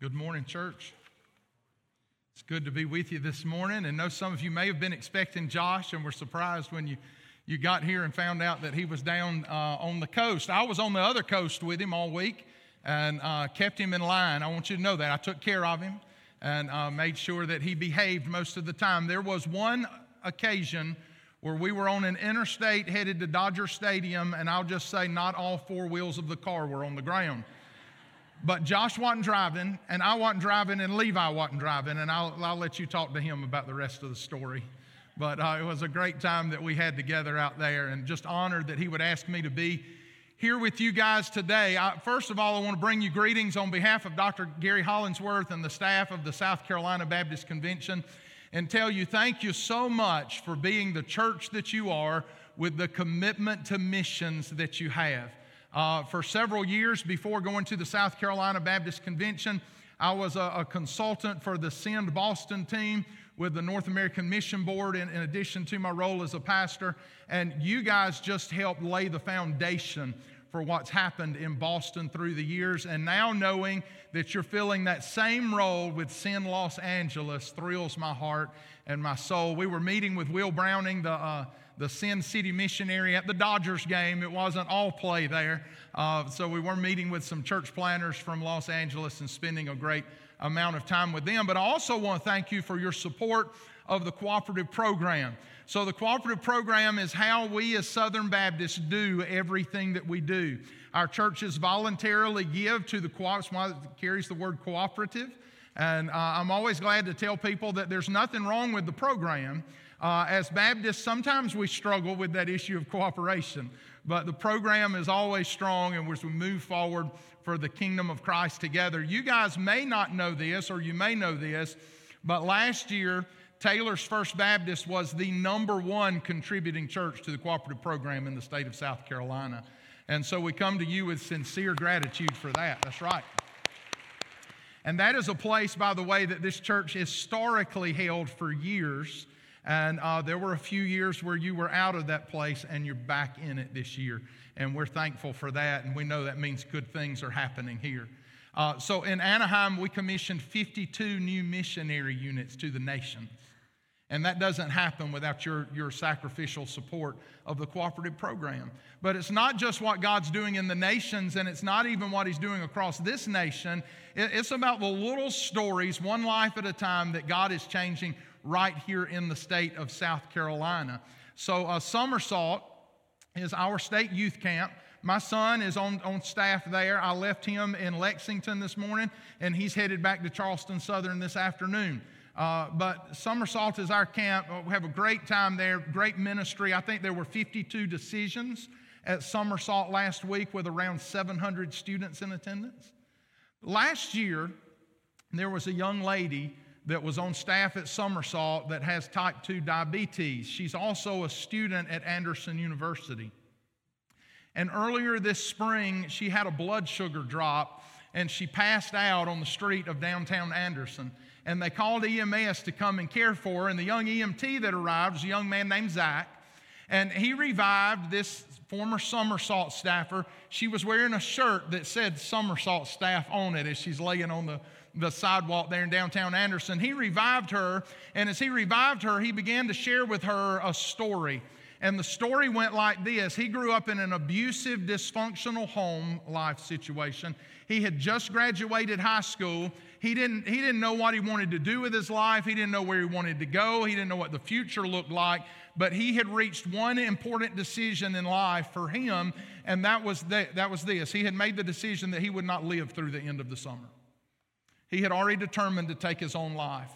Good morning, church. It's good to be with you this morning. And know some of you may have been expecting Josh and were surprised when you, you got here and found out that he was down uh, on the coast. I was on the other coast with him all week and uh, kept him in line. I want you to know that. I took care of him and uh, made sure that he behaved most of the time. There was one occasion where we were on an interstate headed to Dodger Stadium, and I'll just say, not all four wheels of the car were on the ground. But Josh wasn't driving, and I wasn't driving, and Levi wasn't driving, and I'll, I'll let you talk to him about the rest of the story. But uh, it was a great time that we had together out there, and just honored that he would ask me to be here with you guys today. I, first of all, I want to bring you greetings on behalf of Dr. Gary Hollingsworth and the staff of the South Carolina Baptist Convention, and tell you thank you so much for being the church that you are with the commitment to missions that you have. Uh, for several years before going to the South Carolina Baptist Convention, I was a, a consultant for the Send Boston team with the North American Mission Board, in, in addition to my role as a pastor. And you guys just helped lay the foundation for what's happened in Boston through the years. And now knowing that you're filling that same role with Send Los Angeles thrills my heart and my soul. We were meeting with Will Browning, the uh, the Send City missionary at the Dodgers game. It wasn't all play there. Uh, so we were meeting with some church planners from Los Angeles and spending a great amount of time with them. But I also want to thank you for your support of the cooperative program. So, the cooperative program is how we as Southern Baptists do everything that we do. Our churches voluntarily give to the cooperative, why it carries the word cooperative. And uh, I'm always glad to tell people that there's nothing wrong with the program. Uh, as Baptists, sometimes we struggle with that issue of cooperation, but the program is always strong, and as we move forward for the kingdom of Christ together, you guys may not know this, or you may know this, but last year, Taylor's First Baptist was the number one contributing church to the cooperative program in the state of South Carolina. And so we come to you with sincere gratitude for that. That's right. And that is a place, by the way, that this church historically held for years. And uh, there were a few years where you were out of that place and you're back in it this year. And we're thankful for that. And we know that means good things are happening here. Uh, so in Anaheim, we commissioned 52 new missionary units to the nations. And that doesn't happen without your, your sacrificial support of the cooperative program. But it's not just what God's doing in the nations, and it's not even what He's doing across this nation. It's about the little stories, one life at a time, that God is changing right here in the state of South Carolina. So, uh, Summersault is our state youth camp. My son is on, on staff there. I left him in Lexington this morning, and he's headed back to Charleston Southern this afternoon. Uh, but Summersault is our camp. Uh, we have a great time there, great ministry. I think there were 52 decisions at Summersault last week with around 700 students in attendance. Last year, there was a young lady that was on staff at Summersault that has type 2 diabetes. She's also a student at Anderson University. And earlier this spring, she had a blood sugar drop and she passed out on the street of downtown Anderson. And they called EMS to come and care for her. And the young EMT that arrived was a young man named Zach. And he revived this former Summersault staffer. She was wearing a shirt that said Summersault staff on it as she's laying on the the sidewalk there in downtown Anderson. He revived her, and as he revived her, he began to share with her a story. And the story went like this He grew up in an abusive, dysfunctional home life situation. He had just graduated high school. He didn't, he didn't know what he wanted to do with his life. He didn't know where he wanted to go. He didn't know what the future looked like. But he had reached one important decision in life for him, and that was, the, that was this. He had made the decision that he would not live through the end of the summer. He had already determined to take his own life.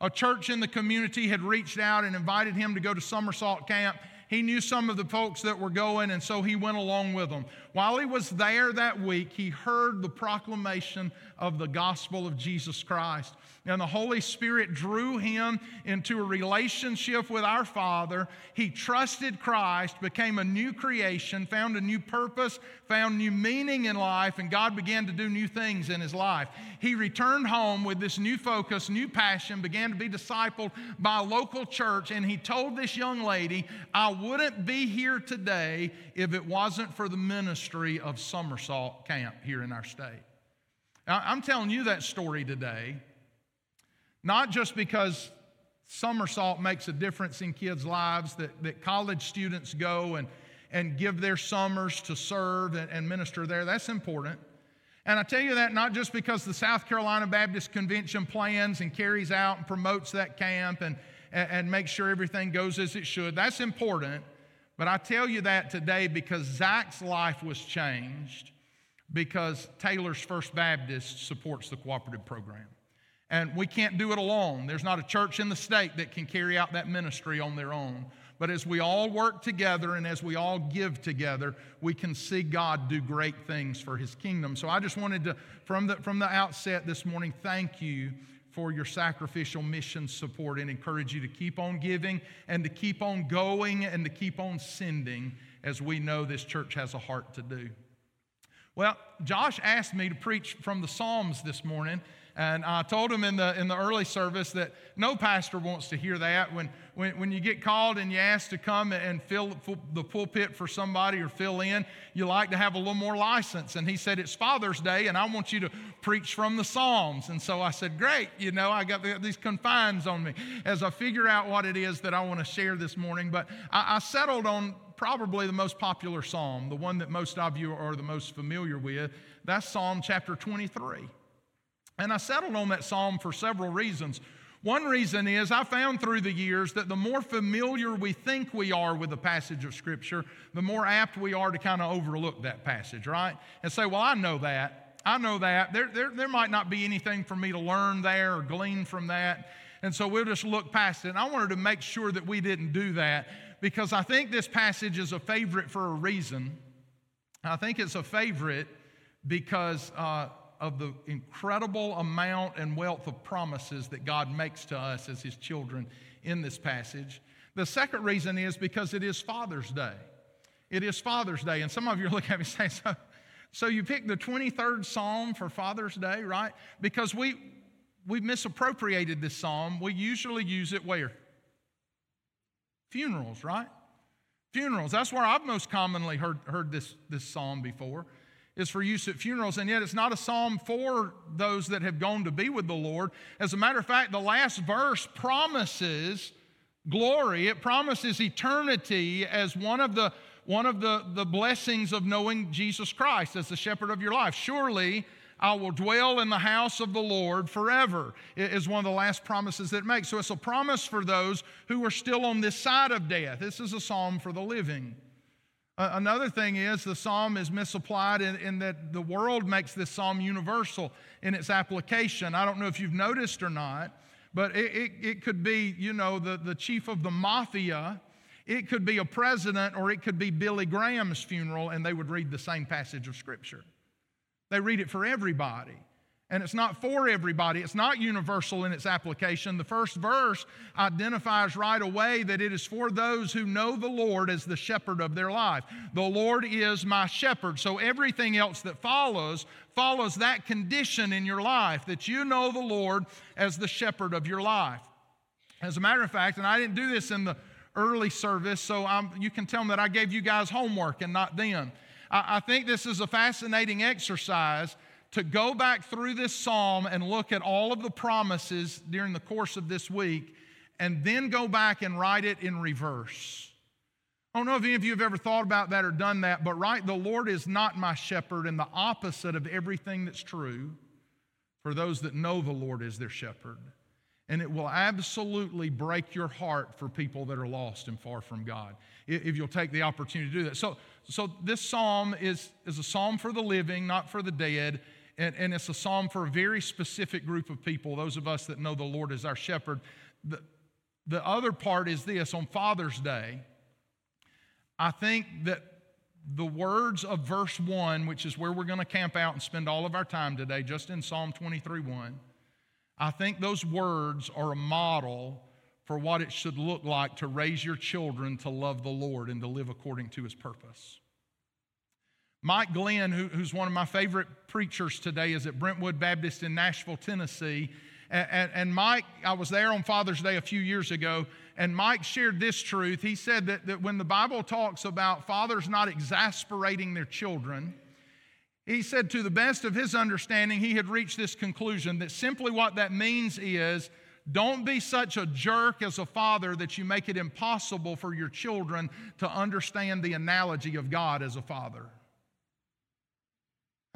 A church in the community had reached out and invited him to go to Summersault Camp. He knew some of the folks that were going, and so he went along with them. While he was there that week, he heard the proclamation of the gospel of Jesus Christ. And the Holy Spirit drew him into a relationship with our Father. He trusted Christ, became a new creation, found a new purpose, found new meaning in life, and God began to do new things in his life. He returned home with this new focus, new passion, began to be discipled by a local church, and he told this young lady, I wouldn't be here today if it wasn't for the ministry of Summersault Camp here in our state. Now, I'm telling you that story today, not just because Summersault makes a difference in kids' lives, that, that college students go and, and give their summers to serve and, and minister there. That's important. And I tell you that not just because the South Carolina Baptist Convention plans and carries out and promotes that camp and, and, and makes sure everything goes as it should. That's important. But I tell you that today because Zach's life was changed because Taylor's First Baptist supports the cooperative program. And we can't do it alone. There's not a church in the state that can carry out that ministry on their own. But as we all work together and as we all give together, we can see God do great things for his kingdom. So I just wanted to, from the, from the outset this morning, thank you for your sacrificial mission support and encourage you to keep on giving and to keep on going and to keep on sending as we know this church has a heart to do. Well, Josh asked me to preach from the Psalms this morning. And I told him in the, in the early service that no pastor wants to hear that. When, when, when you get called and you ask to come and fill the pulpit for somebody or fill in, you like to have a little more license. And he said, It's Father's Day, and I want you to preach from the Psalms. And so I said, Great, you know, I got these confines on me as I figure out what it is that I want to share this morning. But I, I settled on probably the most popular psalm, the one that most of you are the most familiar with. That's Psalm chapter 23. And I settled on that psalm for several reasons. One reason is I found through the years that the more familiar we think we are with a passage of Scripture, the more apt we are to kind of overlook that passage, right? And say, well, I know that. I know that. There, there, there might not be anything for me to learn there or glean from that. And so we'll just look past it. And I wanted to make sure that we didn't do that because I think this passage is a favorite for a reason. I think it's a favorite because. Uh, of the incredible amount and wealth of promises that God makes to us as His children in this passage. The second reason is because it is Father's Day. It is Father's Day. And some of you are looking at me saying, so, so you picked the 23rd Psalm for Father's Day, right? Because we, we misappropriated this psalm. We usually use it where? Funerals, right? Funerals. That's where I've most commonly heard, heard this, this psalm before is for use at funerals, and yet it's not a psalm for those that have gone to be with the Lord. As a matter of fact, the last verse promises glory, it promises eternity as one of the one of the, the blessings of knowing Jesus Christ as the shepherd of your life. Surely I will dwell in the house of the Lord forever, is one of the last promises that it makes. So it's a promise for those who are still on this side of death. This is a psalm for the living. Another thing is the psalm is misapplied in, in, that the world makes this psalm universal in its application. I don't know if you've noticed or not, but it, it, it could be, you know, the, the chief of the mafia, it could be a president, or it could be Billy Graham's funeral, and they would read the same passage of Scripture. They read it for everybody. And it's not for everybody, it's not universal in its application. The first verse identifies right away that it is for those who know the Lord as the shepherd of their life. The Lord is my shepherd. So everything else that follows follows that condition in your life that you know the Lord as the shepherd of your life. As a matter of fact, and I didn't do this in the early service, so I'm, you can tell them that I gave you guys homework and not them. I, I think this is a fascinating exercise to go back through this psalm and look at all of the promises during the course of this week and then go back and write it in reverse. I don't know if any of you have ever thought about that or done that, but right, the Lord is not my shepherd, and the opposite of everything that's true for those that know the Lord is their shepherd. And it will absolutely break your heart for people that are lost and far from God if you'll take the opportunity to do that. So, so this psalm is, is a psalm for the living, not for the dead and, and it's a psalm for a very specific group of people, those of us that know the Lord as our shepherd. The, the other part is this on Father's Day, I think that the words of verse 1, which is where we're going to camp out and spend all of our time today, just in Psalm 23 1, I think those words are a model for what it should look like to raise your children to love the Lord and to live according to his purpose. Mike Glenn, who, who's one of my favorite preachers today, is at Brentwood Baptist in Nashville, Tennessee. And, and, and, Mike, I was there on Father's Day a few years ago, and Mike shared this truth. He said that, that when the Bible talks about fathers not exasperating their children, He said, to the best of his understanding, he had reached this conclusion that simply what that means is don't be such a jerk as a father that you make it impossible for your children to understand the analogy of God as a father.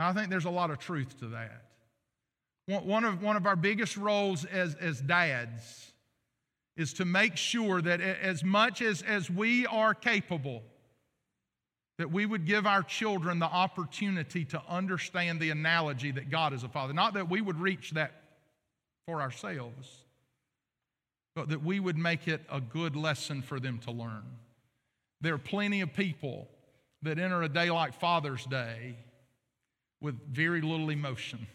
I think there's a lot of truth to that. One of, one of our biggest roles as, as dads is to make sure that as much as, as we are capable, that we would give our children the opportunity to understand the analogy that God is a father. Not that we would reach that for ourselves, but that we would make it a good lesson for them to learn. There are plenty of people that enter a day like Father's Day with very little emotion,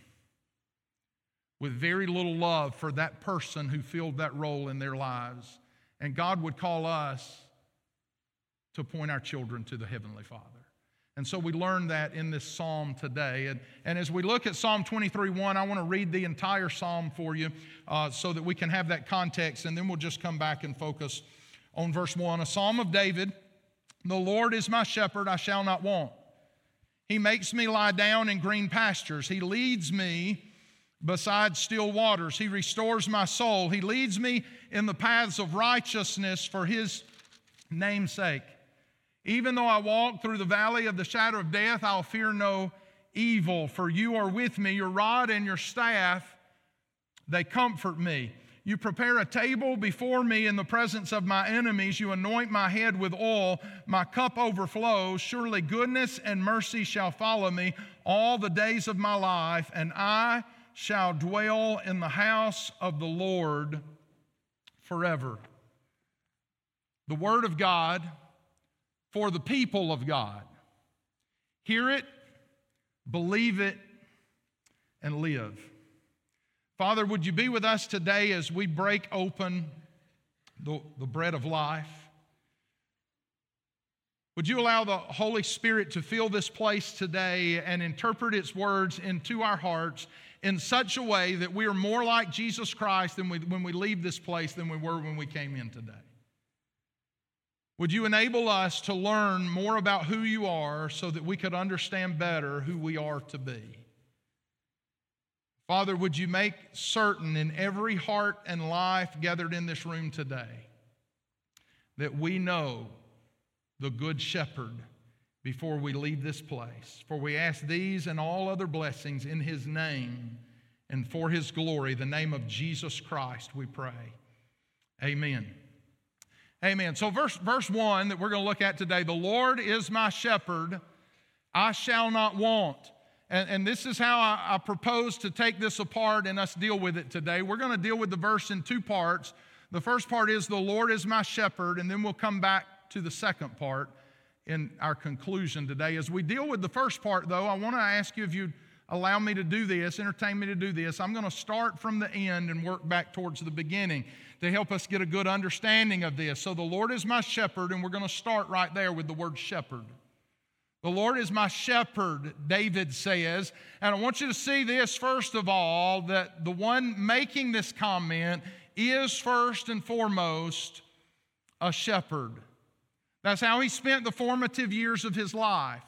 with very little love for that person who filled that role in their lives. And God would call us to point our children to the Heavenly Father. And so we learn that in this psalm today. And, and as we look at Psalm 23 1, I want to read the entire psalm for you uh, so that we can have that context, and then we'll just come back and focus on verse 1. A psalm of David The Lord is my shepherd, I shall not want. He makes me lie down in green pastures. He leads me beside still waters. He restores my soul. He leads me in the paths of righteousness for his name's sake. Even though I walk through the valley of the shadow of death, I'll fear no evil, for you are with me. Your rod and your staff, they comfort me. You prepare a table before me in the presence of my enemies. You anoint my head with oil. My cup overflows. Surely goodness and mercy shall follow me all the days of my life, and I shall dwell in the house of the Lord forever. The Word of God for the people of God. Hear it, believe it, and live. Father, would you be with us today as we break open the, the bread of life? Would you allow the Holy Spirit to fill this place today and interpret its words into our hearts in such a way that we are more like Jesus Christ than we, when we leave this place than we were when we came in today? Would you enable us to learn more about who you are so that we could understand better who we are to be? Father, would you make certain in every heart and life gathered in this room today that we know the Good Shepherd before we leave this place? For we ask these and all other blessings in His name and for His glory, the name of Jesus Christ, we pray. Amen. Amen. So, verse, verse 1 that we're going to look at today the Lord is my shepherd, I shall not want. And, and this is how I, I propose to take this apart and us deal with it today. We're going to deal with the verse in two parts. The first part is, The Lord is my shepherd, and then we'll come back to the second part in our conclusion today. As we deal with the first part, though, I want to ask you if you'd allow me to do this, entertain me to do this. I'm going to start from the end and work back towards the beginning to help us get a good understanding of this. So, the Lord is my shepherd, and we're going to start right there with the word shepherd. The Lord is my shepherd, David says. And I want you to see this, first of all, that the one making this comment is first and foremost a shepherd. That's how he spent the formative years of his life.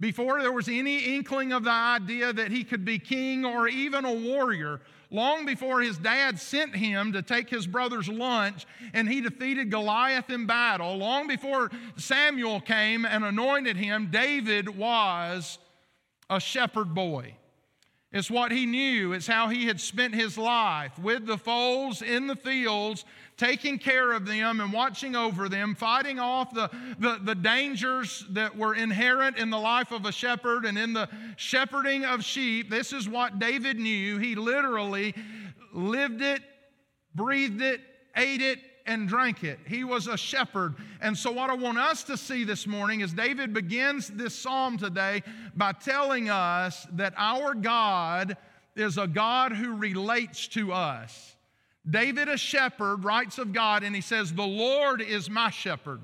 Before there was any inkling of the idea that he could be king or even a warrior, long before his dad sent him to take his brother's lunch and he defeated Goliath in battle, long before Samuel came and anointed him, David was a shepherd boy. It's what he knew. It's how he had spent his life with the foals in the fields, taking care of them and watching over them, fighting off the, the, the, dangers that were inherent in the life of a shepherd and in the shepherding of sheep. This is what David knew. He literally lived it, breathed it, ate it, and drank it. He was a shepherd. And so, what I want us to see this morning is David begins this psalm today by telling us that our God is a God who relates to us. David, a shepherd, writes of God and he says, The Lord is my shepherd.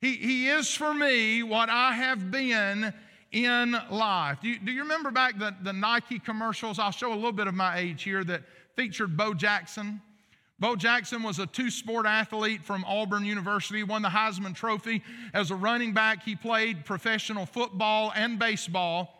He, he is for me what I have been in life. Do you, do you remember back the, the Nike commercials? I'll show a little bit of my age here that featured Bo Jackson. Bo Jackson was a two sport athlete from Auburn University, won the Heisman Trophy. As a running back, he played professional football and baseball.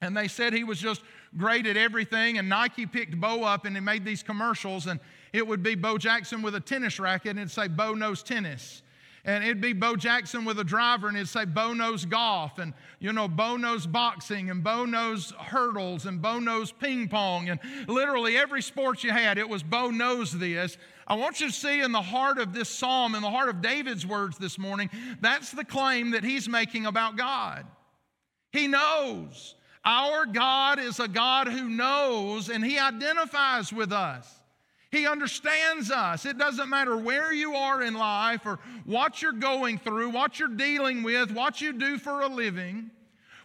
And they said he was just great at everything. And Nike picked Bo up and they made these commercials. And it would be Bo Jackson with a tennis racket and it'd say, Bo knows tennis. And it'd be Bo Jackson with a driver, and it'd say Bo knows golf, and you know, Bo knows boxing, and Bo knows hurdles, and Bo knows ping pong, and literally every sport you had, it was Bo knows this. I want you to see in the heart of this psalm, in the heart of David's words this morning, that's the claim that he's making about God. He knows. Our God is a God who knows, and he identifies with us. He understands us. It doesn't matter where you are in life or what you're going through, what you're dealing with, what you do for a living.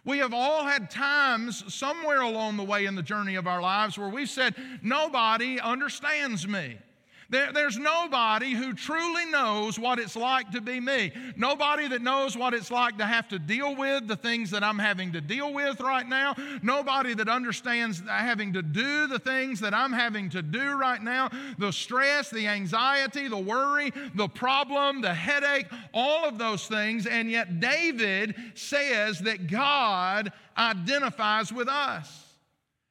We have all had times somewhere along the way in the journey of our lives where we've said, Nobody understands me. There, there's nobody who truly knows what it's like to be me. Nobody that knows what it's like to have to deal with the things that I'm having to deal with right now. Nobody that understands having to do the things that I'm having to do right now. The stress, the anxiety, the worry, the problem, the headache, all of those things. And yet, David says that God identifies with us.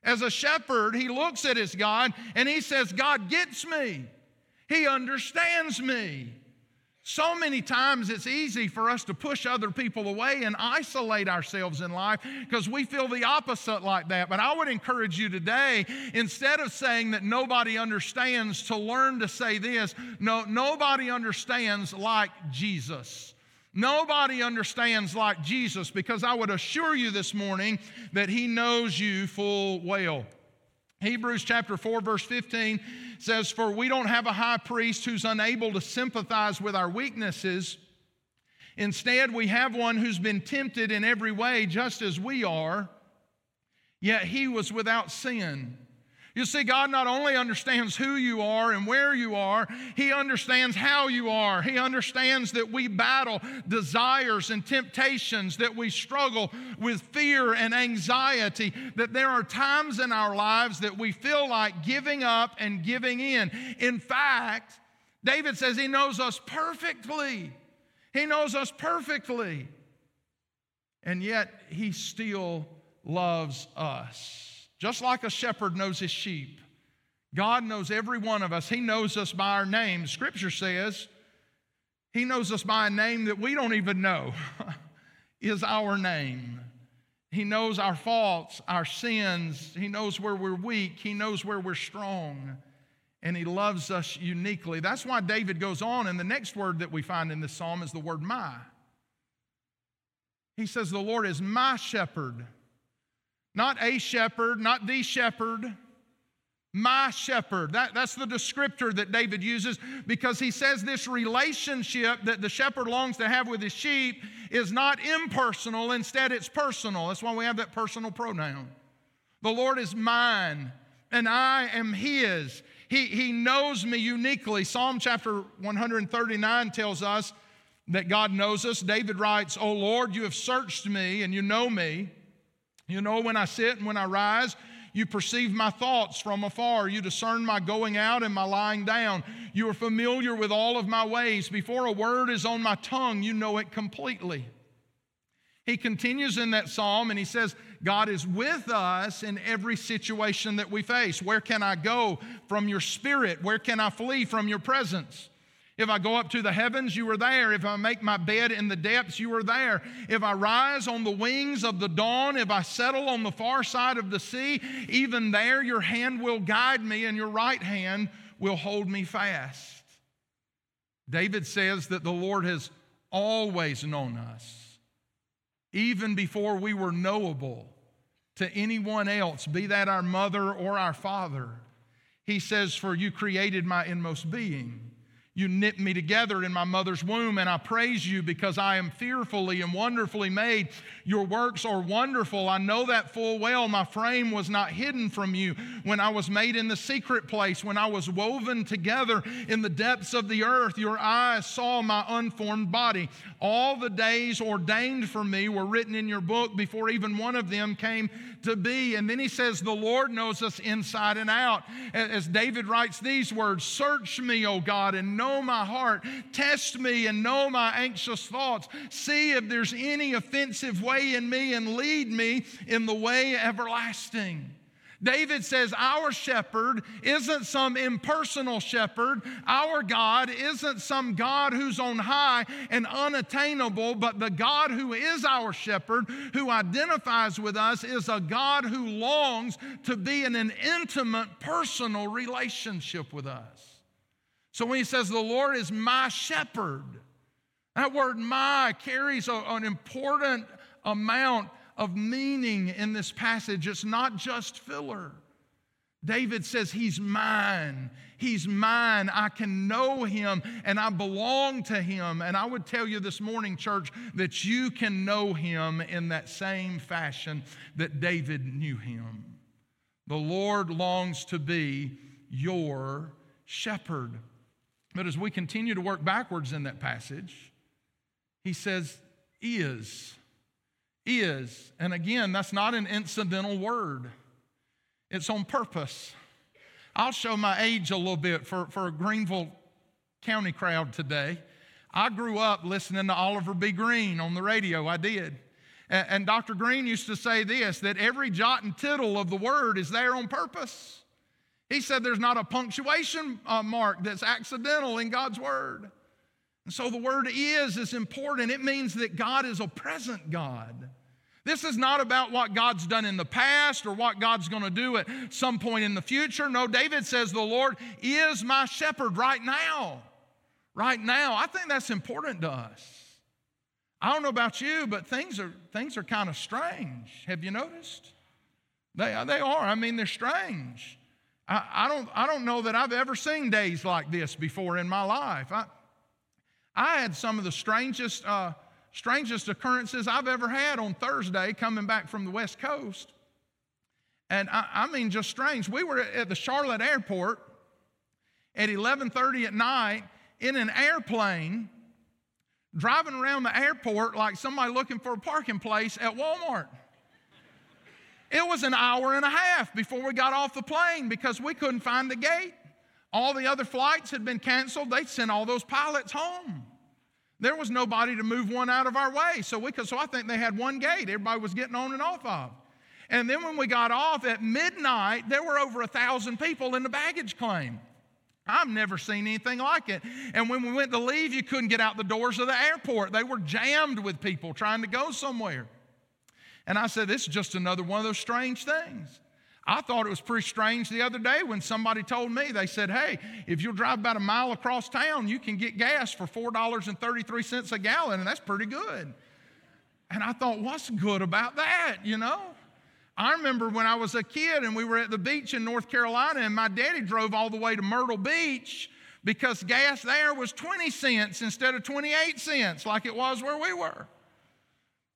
As a shepherd, he looks at his God and he says, God gets me. He understands me. So many times it's easy for us to push other people away and isolate ourselves in life because we feel the opposite like that. But I would encourage you today, instead of saying that nobody understands, to learn to say this no, nobody understands like Jesus. Nobody understands like Jesus because I would assure you this morning that He knows you full well. Hebrews chapter 4, verse 15 says, For we don't have a high priest who's unable to sympathize with our weaknesses. Instead, we have one who's been tempted in every way, just as we are, yet he was without sin. You see, God not only understands who you are and where you are, He understands how you are. He understands that we battle desires and temptations, that we struggle with fear and anxiety, that there are times in our lives that we feel like giving up and giving in. In fact, David says He knows us perfectly. He knows us perfectly. And yet, He still loves us. Just like a shepherd knows his sheep, God knows every one of us. He knows us by our name. Scripture says He knows us by a name that we don't even know is our name. He knows our faults, our sins. He knows where we're weak. He knows where we're strong. And He loves us uniquely. That's why David goes on, and the next word that we find in this psalm is the word my. He says, The Lord is my shepherd. Not a shepherd, not the shepherd, my shepherd. That, that's the descriptor that David uses because he says this relationship that the shepherd longs to have with his sheep is not impersonal, instead, it's personal. That's why we have that personal pronoun. The Lord is mine, and I am his. He, he knows me uniquely. Psalm chapter 139 tells us that God knows us. David writes, O Lord, you have searched me, and you know me. You know when I sit and when I rise. You perceive my thoughts from afar. You discern my going out and my lying down. You are familiar with all of my ways. Before a word is on my tongue, you know it completely. He continues in that psalm and he says, God is with us in every situation that we face. Where can I go from your spirit? Where can I flee from your presence? If I go up to the heavens, you are there. If I make my bed in the depths, you are there. If I rise on the wings of the dawn, if I settle on the far side of the sea, even there your hand will guide me and your right hand will hold me fast. David says that the Lord has always known us, even before we were knowable to anyone else, be that our mother or our father. He says, For you created my inmost being. You knit me together in my mother's womb, and I praise you because I am fearfully and wonderfully made. Your works are wonderful. I know that full well. My frame was not hidden from you when I was made in the secret place, when I was woven together in the depths of the earth. Your eyes saw my unformed body. All the days ordained for me were written in your book before even one of them came to be. And then he says, The Lord knows us inside and out. As David writes these words Search me, O God, and know know my heart. Test me and know my anxious thoughts. See if there's any offensive way in me and lead me in the way everlasting. David says, Our shepherd isn't some impersonal shepherd. Our God isn't some God who's on high and unattainable, but the God who is our shepherd, who identifies with us, is a God who longs to be in an intimate, personal relationship with us. So when he says, The Lord is my shepherd, that word my carries a, an important amount of meaning in this passage. It's not just filler. David says, He's mine. He's mine. I can know Him and I belong to Him. And I would tell you this morning, church, that you can know Him in that same fashion that David knew Him. The Lord longs to be your shepherd. But as we continue to work backwards in that passage, He says, is is. And again, that's not an incidental word, it's on purpose. I'll show my age a little bit for, for a Greenville County crowd today. I grew up listening to Oliver B. Greene on the radio. I did. And, and Dr. Greene used to say this that every jot and tittle of the word is there on purpose. He said there's not a punctuation uh, mark that's accidental in God's word. And so the word is is important. It means that God is a present God. This is not about what God's done in the past or what God's going to do at some point in the future. No, David says, The Lord is my shepherd right now. Right now. I think that's important to us. I don't know about you, but things are, things are kind of strange. Have you noticed? They, they are. I mean, they're strange. I, don't, I don't know that I've ever seen days like this before in my life. I, I had some of the strangest, uh, strangest occurrences I've ever had on Thursday coming back from the West Coast. And I, I mean, just strange. We were at the Charlotte airport at 11:30 at night in an airplane driving around the airport like somebody looking for a parking place at Walmart. It was an hour and a half before we got off the plane because we couldn't find the gate. All the other flights had been canceled. They sent all those pilots home. There was nobody to move one out of our way. So, we could, so I think they had one gate everybody was getting on and off of. And then when we got off at midnight, there were over a thousand people in the baggage claim. I've never seen anything like it. And when we went to leave, you couldn't get out the doors of the airport. They were jammed with people trying to go somewhere. And I said, This is just another one of those strange things. I thought it was pretty strange the other day when somebody told me, they said, hey, if you'll drive about a mile across town, you can get gas for $4.33 a gallon, and that's pretty good. And I thought, what's good about that, you know? I remember when I was a kid and we were at the beach in North Carolina, and my daddy drove all the way to Myrtle Beach because gas there was 20 cents instead of 28 cents, like it was where we were.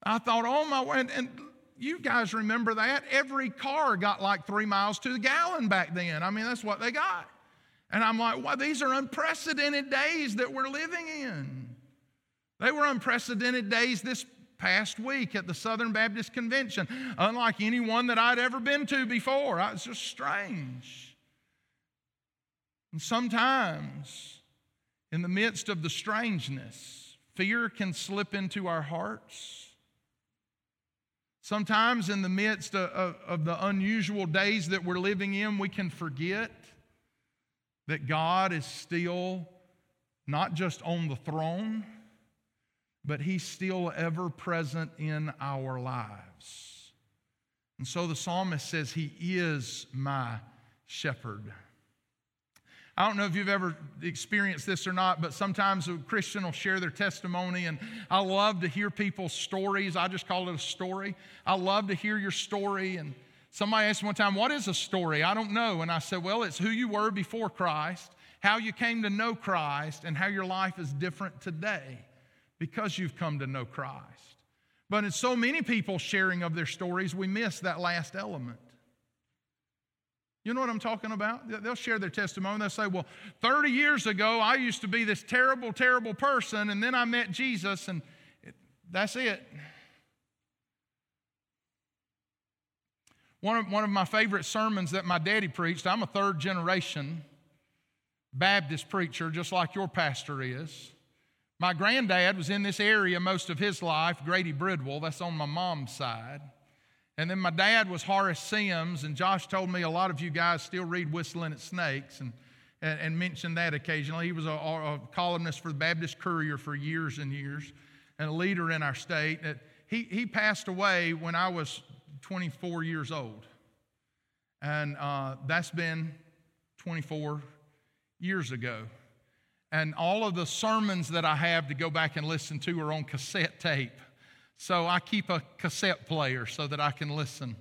I thought, oh my, and, and you guys remember that? Every car got like three miles to the gallon back then. I mean, that's what they got. And I'm like, well, these are unprecedented days that we're living in. They were unprecedented days this past week at the Southern Baptist Convention, unlike any one that I'd ever been to before. It's just strange. And sometimes, in the midst of the strangeness, fear can slip into our hearts. Sometimes, in the midst of, of, of, the unusual days that we're living in, we can forget that God is still not just on the throne, but He's still ever present in our lives. And so the psalmist says, He is my shepherd. I don't know if you've ever experienced this or not, but sometimes a Christian will share their testimony, and I love to hear people's stories. I just call it a story. I love to hear your story. And somebody asked me one time, What is a story? I don't know. And I said, Well, it's who you were before Christ, how you came to know Christ, and how your life is different today because you've come to know Christ. But in so many people sharing of their stories, we miss that last element. You know what I'm talking about? They'll share their testimony. They'll say, Well, 30 years ago, I used to be this terrible, terrible person, and then I met Jesus, and that's it. One of, one of my favorite sermons that my daddy preached, I'm a third generation Baptist preacher, just like your pastor is. My granddad was in this area most of his life, Grady Bridwell, that's on my mom's side. And then my dad was Horace Sims, and Josh told me a lot of you guys still read Whistling at Snakes and, and, and mentioned that occasionally. He was a, a, columnist for the Baptist Courier for years and years and a leader in our state. He, he passed away when I was 24 years old. And uh, that's been 24 years ago. And all of the sermons that I have to go back and listen to are on cassette tape. So I keep a cassette player so that I can listen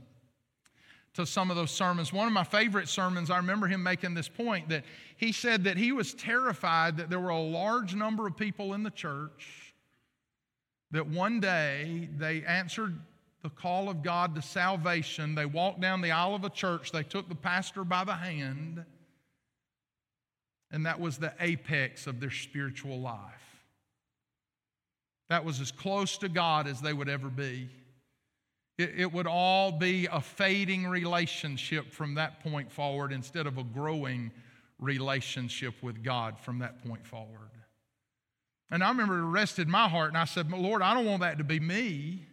to some of those sermons. One of my favorite sermons, I remember him making this point that he said that he was terrified that there were a large number of people in the church that one day they answered the call of God to salvation. They walked down the aisle of a church, they took the pastor by the hand, and that was the apex of their spiritual life that was as close to God as they would ever be. It, it, would all be a fading relationship from that point forward instead of a growing relationship with God from that point forward. And I remember it arrested my heart, and I said, Lord, I don't want that to be me.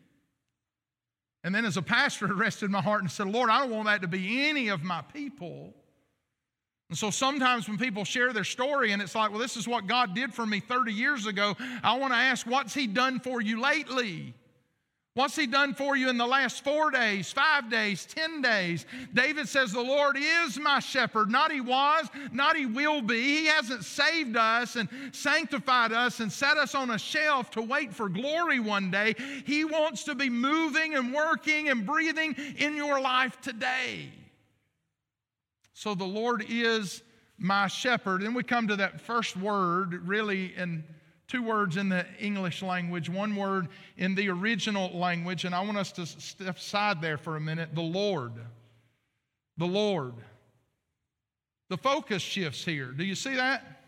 And then as a pastor, it arrested my heart and said, Lord, I don't want that to be any of my people. And so sometimes when people share their story and it's like, well, this is what God did for me 30 years ago, I want to ask, what's He done for you lately? What's He done for you in the last four days, five days, 10 days? David says, The Lord is my shepherd. Not He was, not He will be. He hasn't saved us and sanctified us and set us on a shelf to wait for glory one day. He wants to be moving and working and breathing in your life today. So the Lord is my shepherd. And we come to that first word, really, in two words in the English language, one word in the original language. And I want us to step aside there for a minute the Lord. The Lord. The focus shifts here. Do you see that?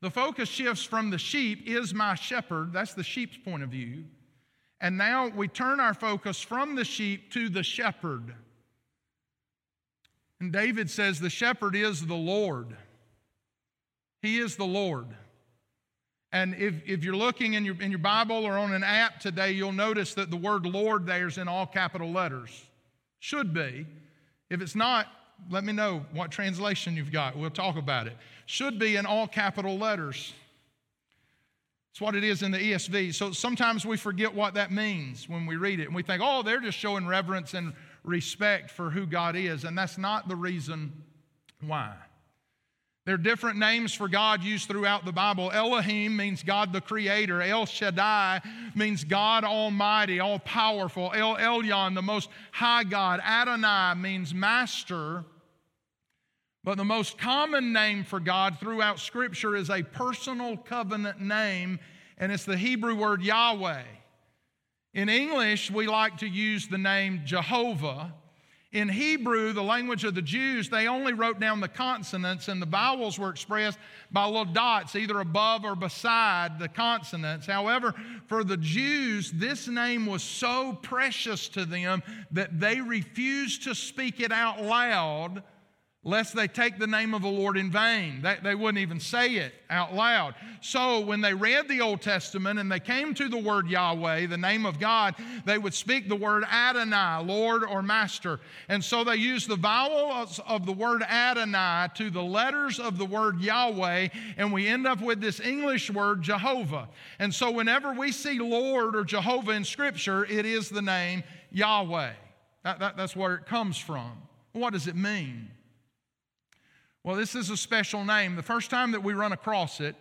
The focus shifts from the sheep is my shepherd. That's the sheep's point of view. And now we turn our focus from the sheep to the shepherd. And David says, The shepherd is the Lord. He is the Lord. And if, if you're looking in your, in your Bible or on an app today, you'll notice that the word Lord there is in all capital letters. Should be. If it's not, let me know what translation you've got. We'll talk about it. Should be in all capital letters. It's what it is in the ESV. So sometimes we forget what that means when we read it. And we think, oh, they're just showing reverence and respect for who God is, and that's not the reason why. There are different names for God used throughout the Bible. Elohim means God the Creator. El Shaddai means God Almighty, all powerful. El Elyon, the Most High God. Adonai means Master. But the most common name for God throughout Scripture is a personal covenant name, and it's the Hebrew word Yahweh. In English, we like to use the name Jehovah. In Hebrew, the language of the Jews, they only wrote down the consonants and the vowels were expressed by little dots, either above or beside the consonants. However, for the Jews, this name was so precious to them that they refused to speak it out loud lest they take the name of the Lord in vain. They, they wouldn't even say it out loud. So when they read the Old Testament and they came to the word Yahweh, the name of God, they would speak the word Adonai, Lord or Master. And so they used the vowels of the word Adonai to the letters of the word Yahweh, and we end up with this English word Jehovah. And so whenever we see Lord or Jehovah in Scripture, it is the name Yahweh. That, that, that's where it comes from. What does it mean? Well, this is a special name. The first time that we run across it,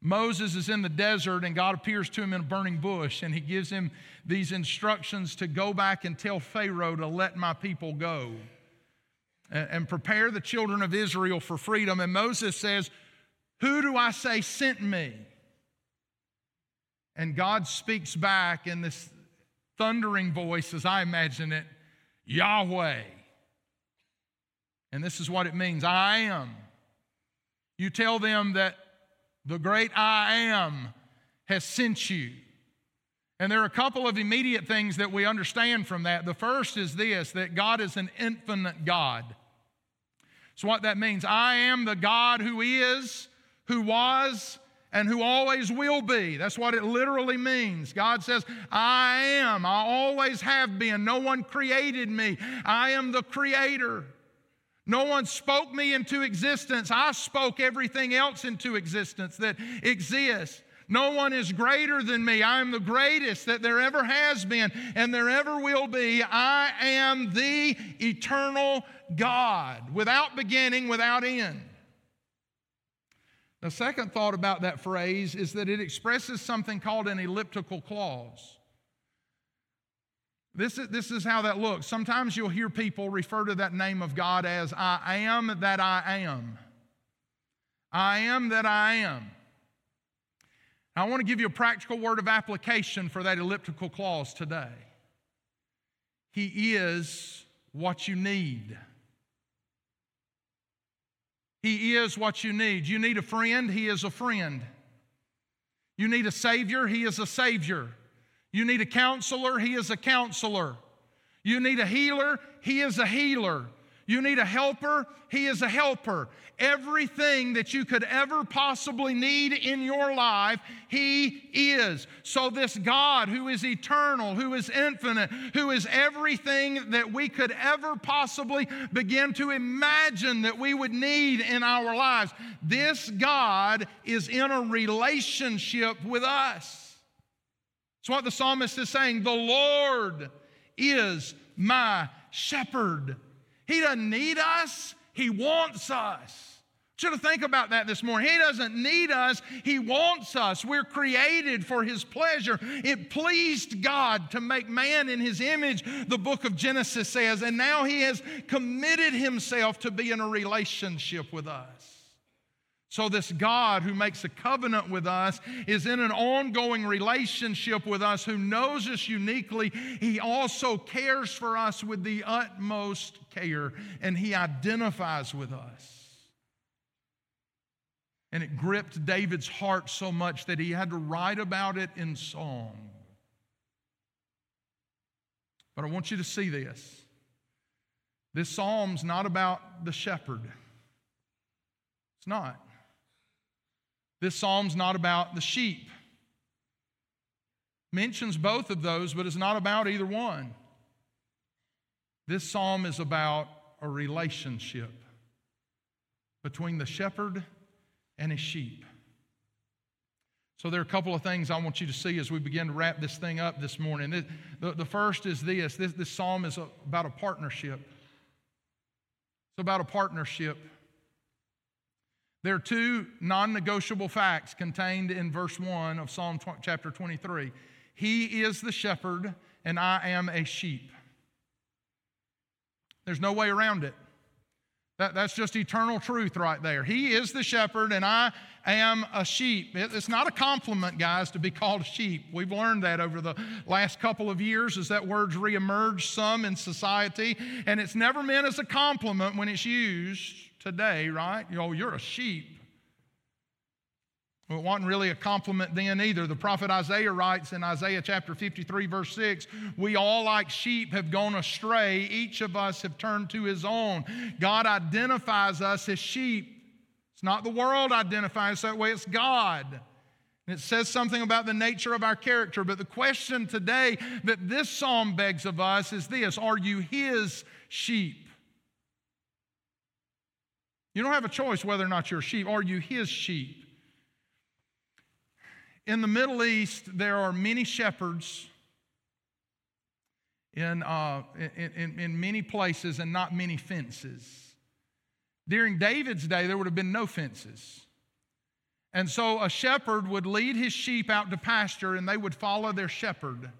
Moses is in the desert and God appears to him in a burning bush and he gives him these instructions to go back and tell Pharaoh to let my people go and, prepare the children of Israel for freedom. And Moses says, Who do I say sent me? And God speaks back in this thundering voice, as I imagine it Yahweh. And this is what it means I am. You tell them that the great I am has sent you. And there are a couple of immediate things that we understand from that. The first is this that God is an infinite God. So, what that means, I am the God who is, who was, and who always will be. That's what it literally means. God says, I am, I always have been. No one created me, I am the creator. No one spoke me into existence. I spoke everything else into existence that exists. No one is greater than me. I am the greatest that there ever has been and there ever will be. I am the eternal God, without beginning, without end. The second thought about that phrase is that it expresses something called an elliptical clause. This is, this is how that looks. Sometimes you'll hear people refer to that name of God as I am that I am. I am that I am. I want to give you a practical word of application for that elliptical clause today. He is what you need. He is what you need. You need a friend, He is a friend. You need a Savior, He is a Savior. You need a counselor, He is a counselor. You need a healer, He is a healer. You need a helper, He is a helper. Everything that you could ever possibly need in your life, He is. So, this God who is eternal, who is infinite, who is everything that we could ever possibly begin to imagine that we would need in our lives, this God is in a relationship with us. That's what the psalmist is saying. The Lord is my shepherd. He doesn't need us, He wants us. Should have think about that this morning. He doesn't need us, He wants us. We're created for His pleasure. It pleased God to make man in His image, the book of Genesis says, and now He has committed Himself to be in a relationship with us. So, this God who makes a covenant with us is in an ongoing relationship with us, who knows us uniquely. He also cares for us with the utmost care, and He identifies with us. And it gripped David's heart so much that he had to write about it in song. But I want you to see this. This psalm's not about the shepherd. It's not. This psalm's not about the sheep. Mentions both of those, but it's not about either one. This psalm is about a relationship between the shepherd and his sheep. So, there are a couple of things I want you to see as we begin to wrap this thing up this morning. The, first is this, this this psalm is about a partnership. It's about a partnership. There are two non negotiable facts contained in verse 1 of Psalm chapter 23. He is the shepherd, and I am a sheep. There's no way around it. That, that's just eternal truth right there. He is the shepherd, and I am a sheep. It, it's not a compliment, guys, to be called a sheep. We've learned that over the last couple of years as that word's reemerged some in society, and it's never meant as a compliment when it's used today, right? You know, you're a sheep. Well, it wasn't really a compliment then either. The prophet Isaiah writes in Isaiah chapter 53, verse 6 We all, like sheep, have gone astray. Each of us have turned to his own. God identifies us as sheep. It's not the world identifying us that way, it's God. And it says something about the nature of our character. But the question today that this psalm begs of us is this Are you his sheep? You don't have a choice whether or not you're a sheep. Are you his sheep? In the Middle East, there are many shepherds in, uh, in, in, in many places and not many fences. During David's day, there would have been no fences. And so a shepherd would lead his sheep out to pasture and they would follow their shepherd.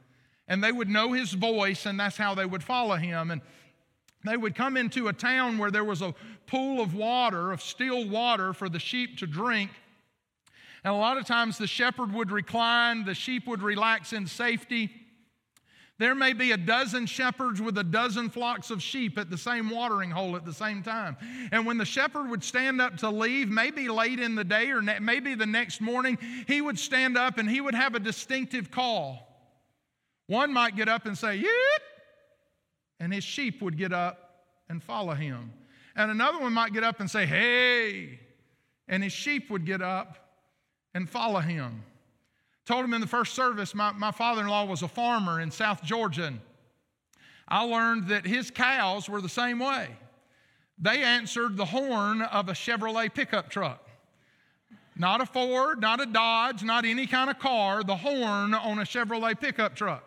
And they would know his voice, and that's how they would follow him. And they would come into a town where there was a pool of water, of still water for the sheep to drink. And a lot of times the shepherd would recline, the sheep would relax in safety. There may be a dozen shepherds with a dozen flocks of sheep at the same watering hole at the same time. And when the shepherd would stand up to leave, maybe late in the day or maybe the next morning, he would stand up and he would have a distinctive call. One might get up and say, Yip, and his sheep would get up and follow him. And another one might get up and say, Hey. And his sheep would get up and follow him. Told him in the first service, my, my father in law was a farmer in South Georgia. I learned that his cows were the same way. They answered the horn of a Chevrolet pickup truck. Not a Ford, not a Dodge, not any kind of car, the horn on a Chevrolet pickup truck.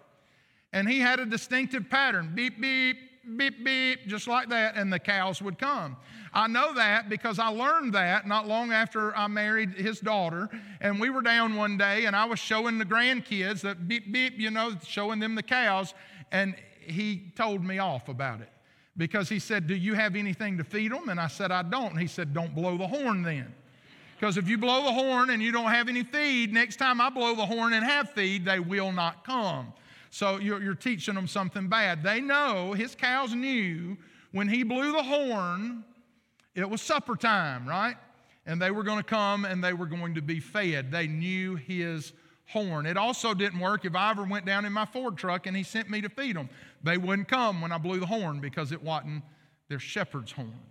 And he had a distinctive pattern beep, beep, beep, beep, just like that, and the cows would come. I know that because I learned that not long after I married his daughter. And we were down one day and I was showing the grandkids that beep, beep, you know, showing them the cows. And he told me off about it because he said, Do you have anything to feed them? And I said, I don't. And he said, Don't blow the horn then. Because if you blow the horn and you don't have any feed, next time I blow the horn and have feed, they will not come. So you're, you're teaching them something bad. They know, his cows knew when he blew the horn, it was supper time, right? And they were going to come and they were going to be fed. They knew his horn. It also didn't work if I ever went down in my Ford truck and he sent me to feed them. They wouldn't come when I blew the horn because it wasn't their shepherd's horn.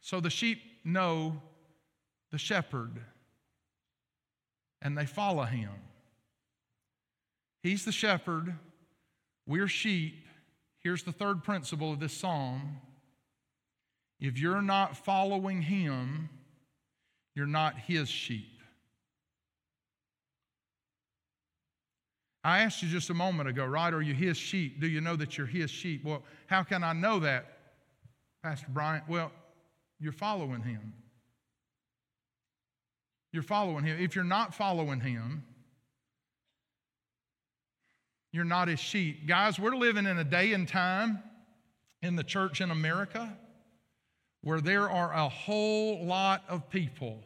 So the sheep know the shepherd and they follow him. He's the shepherd, we're sheep. Here's the third principle of this psalm if you're not following him, you're not his sheep. I asked you just a moment ago, right? Are you his sheep? Do you know that you're his sheep? Well, how can I know that, Pastor Bryant? Well, you're following him. You're following him. If you're not following him, you're not his sheep. Guys, we're living in a day and time in the church in America where there are a whole lot of people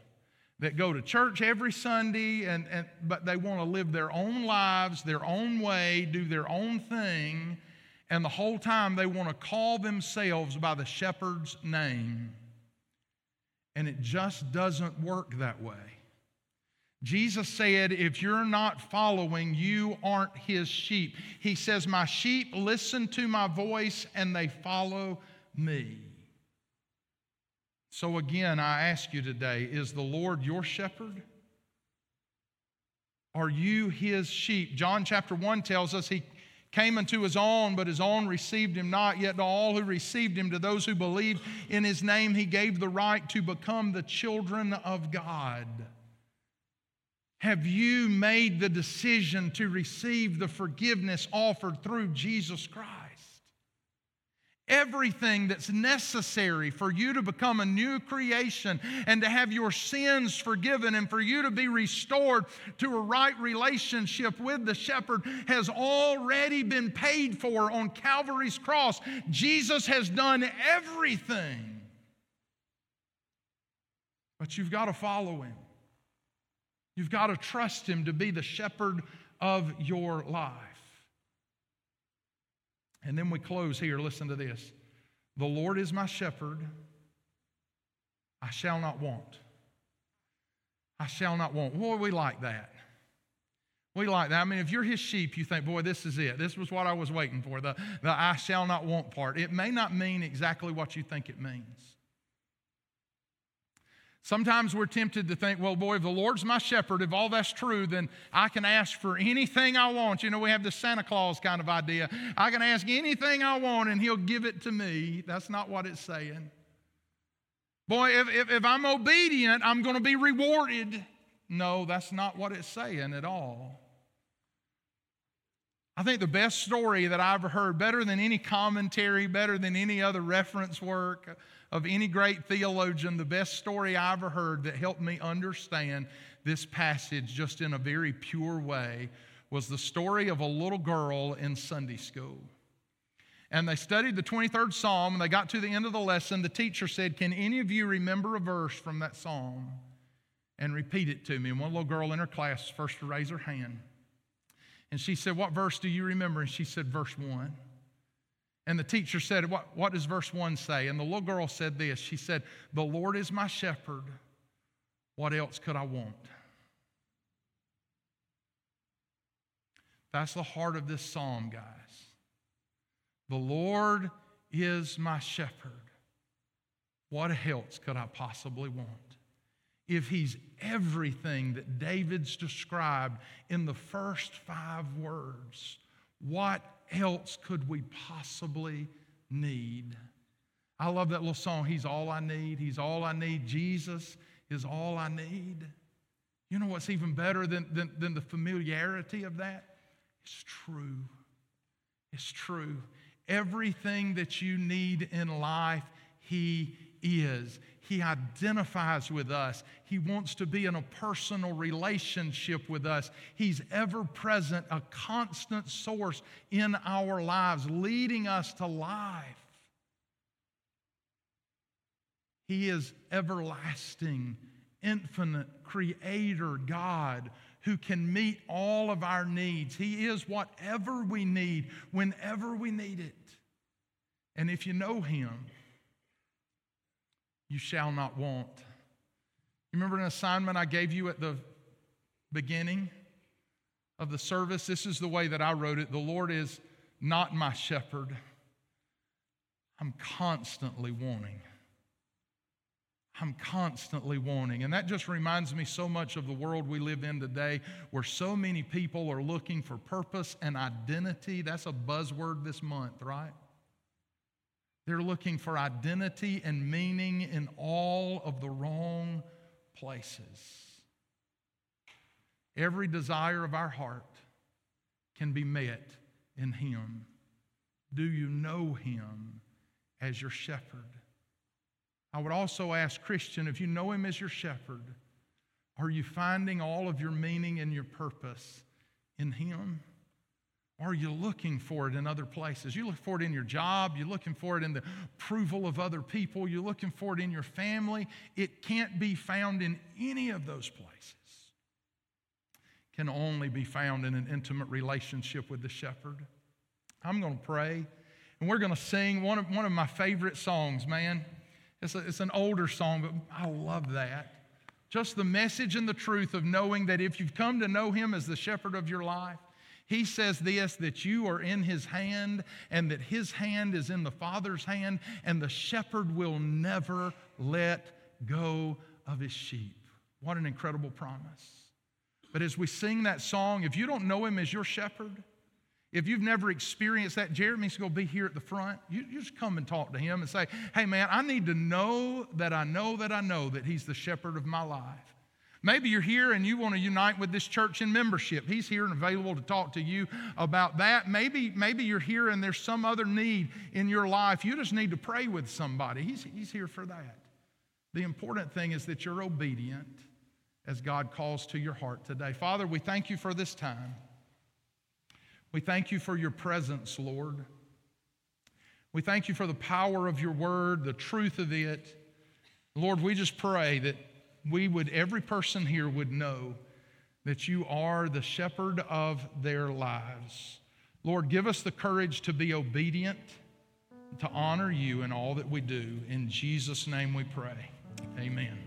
that go to church every Sunday, and, and, but they want to live their own lives, their own way, do their own thing, and the whole time they want to call themselves by the shepherd's name. And it just doesn't work that way. Jesus said, If you're not following, you aren't his sheep. He says, My sheep listen to my voice and they follow me. So again, I ask you today is the Lord your shepherd? Are you his sheep? John chapter 1 tells us he came unto his own, but his own received him not. Yet to all who received him, to those who believed in his name, he gave the right to become the children of God. Have you made the decision to receive the forgiveness offered through Jesus Christ? Everything that's necessary for you to become a new creation and to have your sins forgiven and for you to be restored to a right relationship with the shepherd has already been paid for on Calvary's cross. Jesus has done everything. But you've got to follow him. You've got to trust Him to be the shepherd of your life. And then we close here. Listen to this The Lord is my shepherd, I shall not want. I shall not want. Boy, we like that. We like that. I mean, if you're his sheep, you think, boy, this is it. This was what I was waiting for the, the I shall not want part. It may not mean exactly what you think it means. Sometimes we're tempted to think, well, boy, if the Lord's my shepherd, if all that's true, then I can ask for anything I want. You know, we have this Santa Claus kind of idea. I can ask anything I want and he'll give it to me. That's not what it's saying. Boy, if, if, if I'm obedient, I'm going to be rewarded. No, that's not what it's saying at all. I think the best story that I've heard, better than any commentary, better than any other reference work, of any great theologian, the best story I ever heard that helped me understand this passage just in a very pure way was the story of a little girl in Sunday school. And they studied the 23rd Psalm, and they got to the end of the lesson. The teacher said, Can any of you remember a verse from that psalm? And repeat it to me. And one little girl in her class first to raise her hand. And she said, What verse do you remember? And she said, Verse 1. And the teacher said, what, what does verse 1 say? And the little girl said this She said, The Lord is my shepherd. What else could I want? That's the heart of this psalm, guys. The Lord is my shepherd, what else could I possibly want? If he's everything that David's described in the first five words, what else could we possibly need? I love that little song, He's All I Need. He's All I Need. Jesus is all I need. You know what's even better than, than, than the familiarity of that? It's true. It's true. Everything that you need in life, He is. He identifies with us. He wants to be in a personal relationship with us. He's ever present, a constant source in our lives, leading us to life. He is everlasting, infinite, creator God who can meet all of our needs. He is whatever we need, whenever we need it. And if you know Him, you shall not want. You remember an assignment I gave you at the beginning of the service? This is the way that I wrote it The Lord is not my shepherd. I'm constantly wanting. I'm constantly wanting. And that just reminds me so much of the world we live in today where so many people are looking for purpose and identity. That's a buzzword this month, right? They're looking for identity and meaning in all of the wrong places. Every desire of our heart can be met in Him. Do you know Him as your shepherd? I would also ask, Christian, if you know Him as your shepherd, are you finding all of your meaning and your purpose in Him? Or are you looking for it in other places? You look for it in your job, you're looking for it in the approval of other people, you're looking for it in your family. It can't be found in any of those places. It can only be found in an intimate relationship with the shepherd. I'm going to pray, and we're going to sing one of, one of my favorite songs, man. It's, a, it's an older song, but I love that. Just the message and the truth of knowing that if you've come to know Him as the shepherd of your life, He says this that you are in His hand and that His hand is in the Father's hand, and the shepherd will never let go of His sheep. What an incredible promise. But as we sing that song, if you don't know Him as your shepherd, if you've never experienced that, Jeremy's going to be here at the front. You, you, just come and talk to him and say, hey, man, I need to know that I know that I know that he's the shepherd of my life. Maybe you're here and you want to unite with this church in membership. He's here and available to talk to you about that. Maybe, maybe you're here and there's some other need in your life. You just need to pray with somebody. He's, he's here for that. The important thing is that you're obedient as God calls to your heart today. Father, we thank you for this time. We thank you for your presence, Lord. We thank you for the power of your word, the truth of it. Lord, we just pray that we would, every person here would know that you are the shepherd of their lives. Lord, give us the courage to be obedient, to honor you in all that we do. In Jesus' name we pray. Amen.